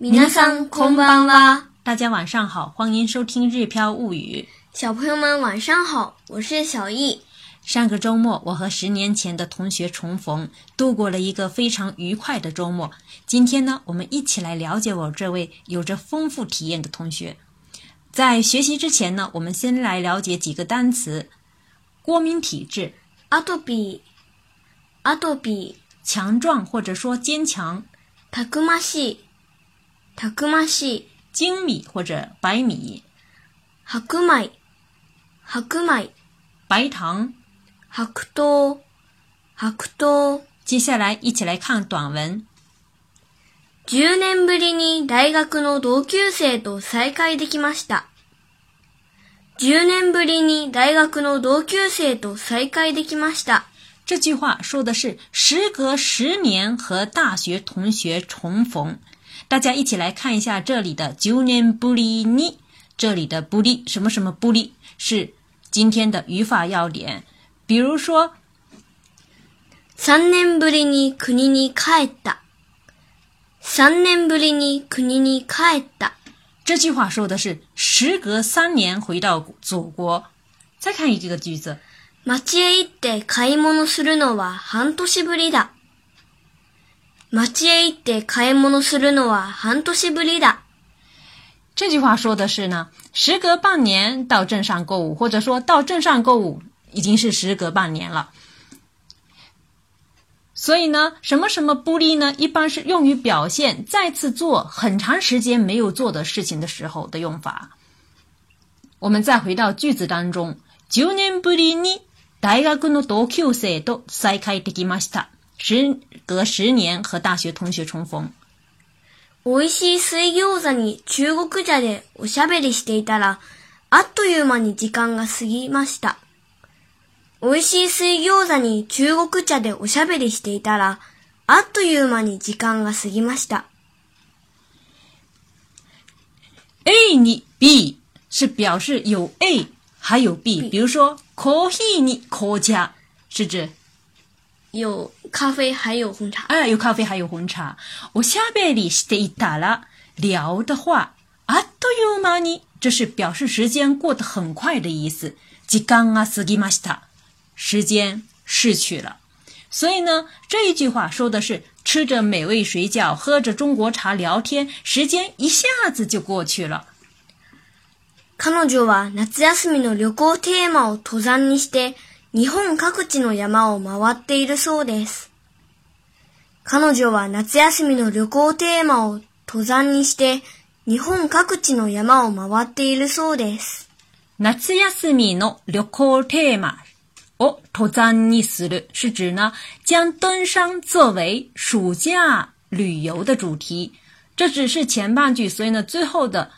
米こ桑空んは。大家晚上好，欢迎收听《日飘物语》。小朋友们晚上好，我是小易。上个周末，我和十年前的同学重逢，度过了一个非常愉快的周末。今天呢，我们一起来了解我这位有着丰富体验的同学。在学习之前呢，我们先来了解几个单词：过敏体质、阿杜比、阿杜比、强壮或者说坚强、强健。炊米，精米或者白米，白米，白米，白糖，白桃。白桃。接下来，一起来看短文。十年ぶりに大学の同級生と再会できました。十年ぶりに大学の同級生と再会できました。这句话说的是时隔十年和大学同学重逢。大家一起来看一下这里的九年不离你，这里的不离什么什么不离是今天的语法要点。比如说，三年ぶりに国に帰った。三年ぶりに国に帰った。这句话说的是时隔三年回到祖国。再看一个句子，町へ行って買い物するのは半年ぶりだ。町へ行って買い物するのは半年ぶりだ。这句话说的是呢，时隔半年到镇上购物，或者说到镇上购物已经是时隔半年了。所以呢，什么什么“不利呢，一般是用于表现再次做很长时间没有做的事情的时候的用法。我们再回到句子当中，九年ぶりに大学の同級生と再会できました。时隔十年和大学同学重逢，おいしい水餃子に中国茶でおしゃべりしていたら、あっという間に時間が過ぎました。おいしい水餃子に中国茶でおしゃべりしていたら、あっという間に時間が過ぎました。A に B 是表示有 A 还有 B，比如说コーヒーに紅茶是指。有咖啡，还有红茶。哎，有咖啡，还有红茶。我下边里是一打了聊的话，あっとゆうまに，这是表示时间过得很快的意思。時間啊、過ぎました，时间逝去了。所以呢，这一句话说的是吃着美味水饺，喝着中国茶，聊天，时间一下子就过去了。彼女は夏休みの旅行テーマを登山にして。日本各地の山を回っているそうです。彼女は夏休みの旅行テーマを登山にして日本各地の山を回っているそうです。夏休みの旅行テーマを登山にする是指呢将登山作为暑假旅游的主题。这只是前半句，所以呢最后的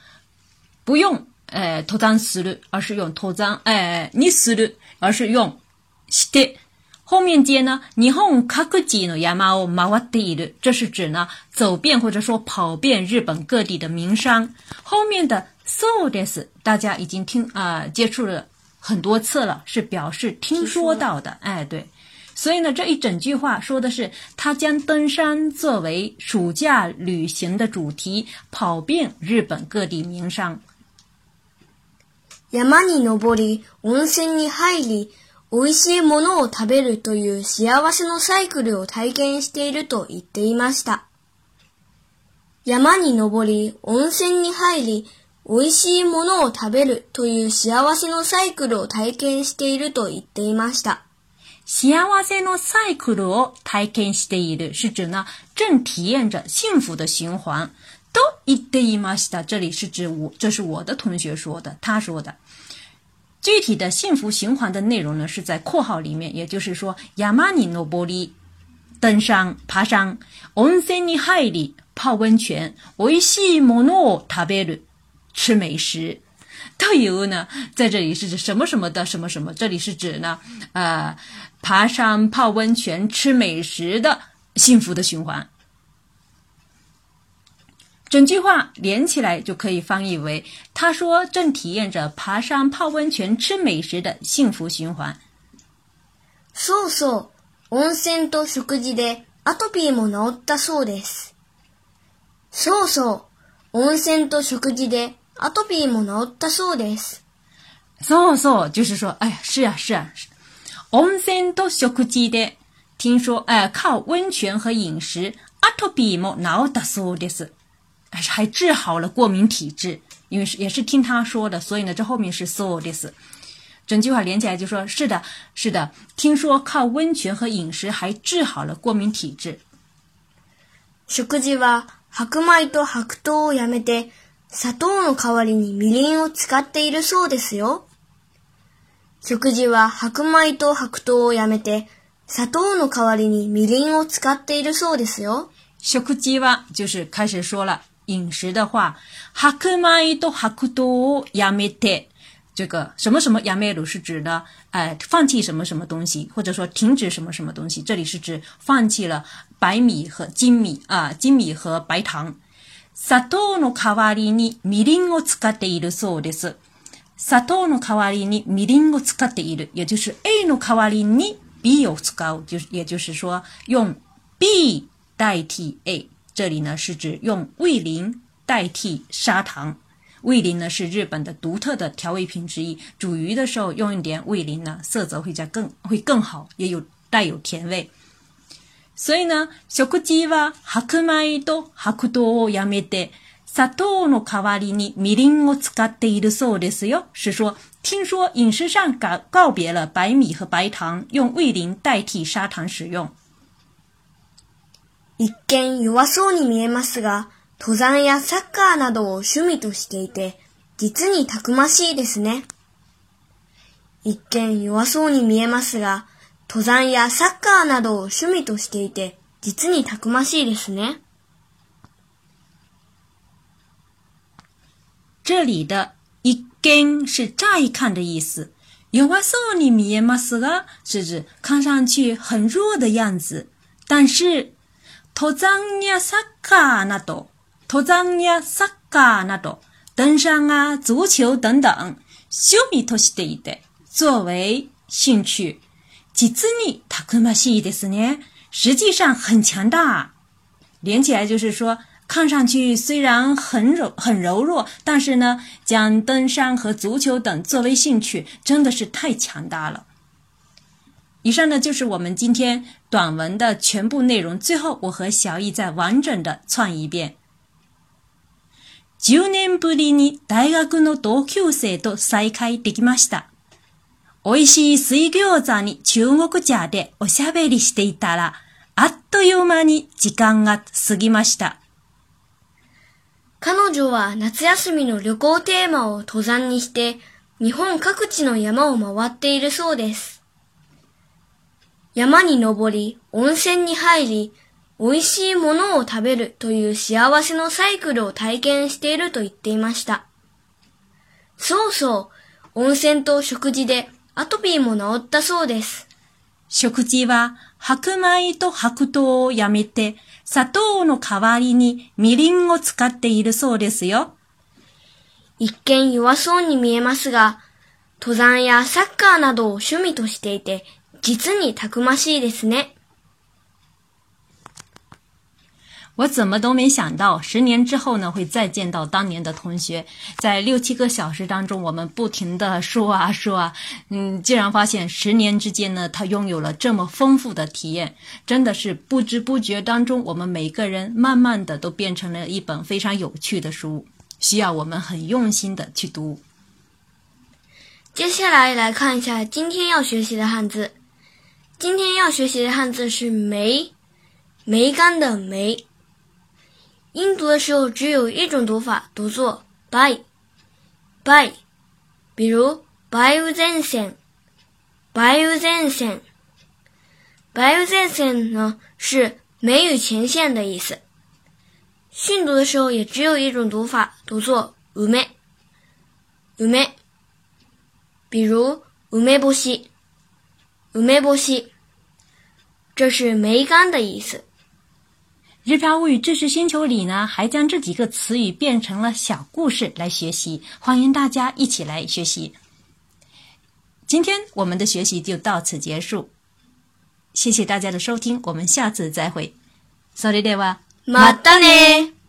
不用呃登山する，而是用登山哎、呃、にする，而是用是的，后面接呢，日本カクジノヤマオマワテル，这是指呢走遍或者说跑遍日本各地的名山。后面的 soudes 大家已经听啊接触了很多次了，是表示听说到的。哎，对，所以呢这一整句话说的是他将登山作为暑假旅行的主题，跑遍日本各地名山。山に登り、温泉に入り。美味しいものを食べるという幸せのサイクルを体験していると言っていました。山に登り、温泉に入り、美味しいものを食べるという幸せのサイクルを体験していると言っていました。幸せのサイクルを体験している是指呢正体验着幸福的循环。言っていました。这里是指我，这是我的同学说的，他说的。具体的幸福循环的内容呢，是在括号里面，也就是说，亚玛尼诺 r 利，登山爬山，onsen 里海里泡温泉，维西莫诺塔贝鲁吃美食，都有呢。在这里是指什么什么的什么什么，这里是指呢，呃，爬山泡温泉吃美食的幸福的循环。整句话连起来就可以翻译为：“他说正体验着爬山、泡温泉、吃美食的幸福循环。”“そうそう、温泉と食事でアトピーも治ったそうです。”“そうそう、温泉と食事でアトピーも治ったそうです。”“そうそう，就是说，哎呀，是啊是呀，温泉と食事で，听说，哎，靠温泉和饮食，アトピーも治ったそうです。”还治好了过敏体质，因为是也是听他说的，所以呢，这后面是 this，整句话连起来就说：“是的，是的，听说靠温泉和饮食还治好了过敏体质。”食事は白米と白糖をやめて、砂糖の代わりにみりんを使っているそうですよ。食事は白米と白糖をやめて、砂糖の代わりにみりんを使っているそうですよ。食事は就是开始说了。饮食的话，哈クマエドハクドヤメテ这个什么什么亚美鲁是指的，哎，放弃什么什么东西，或者说停止什么什么东西。这里是指放弃了白米和精米啊，精米和白糖。砂糖の代わりにみりんを使っているそうです。砂糖の代わりにみりんを使っている，也就是 A の代わりに B を使う，就是也就是说用 B 代替 A。这里呢是指用味淋代替砂糖，味淋呢是日本的独特的调味品之一。煮鱼的时候用一点味淋呢，色泽会加更会更好，也有带有甜味。所以呢，小口鸡哇，ハクマイドハやめて砂糖の代わりに味淋を使っているそうですよ。是说，听说饮食上告告别了白米和白糖，用味淋代替砂糖使用。一見弱そうに見えますが、登山やサッカーなどを趣味としていて、実にたくましいですね。一見弱そうに見えますが、登山やサッカーなどを趣味としていて、実にたくましいですね。这里的一見是乍一看的意思，弱そうに見えますが是指看上去很弱的样子，但是登山呀、サッカーなど，登山呀、サッカーなど，登山啊、足球等等，味としていて，作为兴趣。実に呢，他恐しいですね，呢，实际上很强大。连起来就是说，看上去虽然很柔很柔弱，但是呢，将登山和足球等作为兴趣，真的是太强大了。以上呢就是我们今天短文的全部内容。最后，我和小易再完整的串一遍。10年ぶりに大学の同級生と再会できました。美味しい水餃子に中国茶でおしゃべりしていたら、あっという間に時間が過ぎました。彼女は夏休みの旅行テーマを登山にして、日本各地の山を回っているそうです。山に登り、温泉に入り、美味しいものを食べるという幸せのサイクルを体験していると言っていました。そうそう、温泉と食事でアトピーも治ったそうです。食事は白米と白糖をやめて、砂糖の代わりにみりんを使っているそうですよ。一見弱そうに見えますが、登山やサッカーなどを趣味としていて実にたくましいですね。我怎么都没想到，十年之后呢会再见到当年的同学。在六七个小时当中，我们不停的说啊说啊，嗯，竟然发现十年之间呢，他拥有了这么丰富的体验，真的是不知不觉当中，我们每个人慢慢的都变成了一本非常有趣的书，需要我们很用心的去读。接下来来看一下今天要学习的汉字。今天要学习的汉字是“梅”，梅干的“梅”。音读的时候只有一种读法，读作“ b y by”。比如“ b y u 雨前线”，“梅雨前 e n s 前线”呢是“梅雨前线”的意思。训读的时候也只有一种读法，读作 “ume”，ume，比如 “umebochi”，umebochi。这是梅干的意思。日漂物语知识星球里呢，还将这几个词语变成了小故事来学习，欢迎大家一起来学习。今天我们的学习就到此结束，谢谢大家的收听，我们下次再会。さりでわ、またね。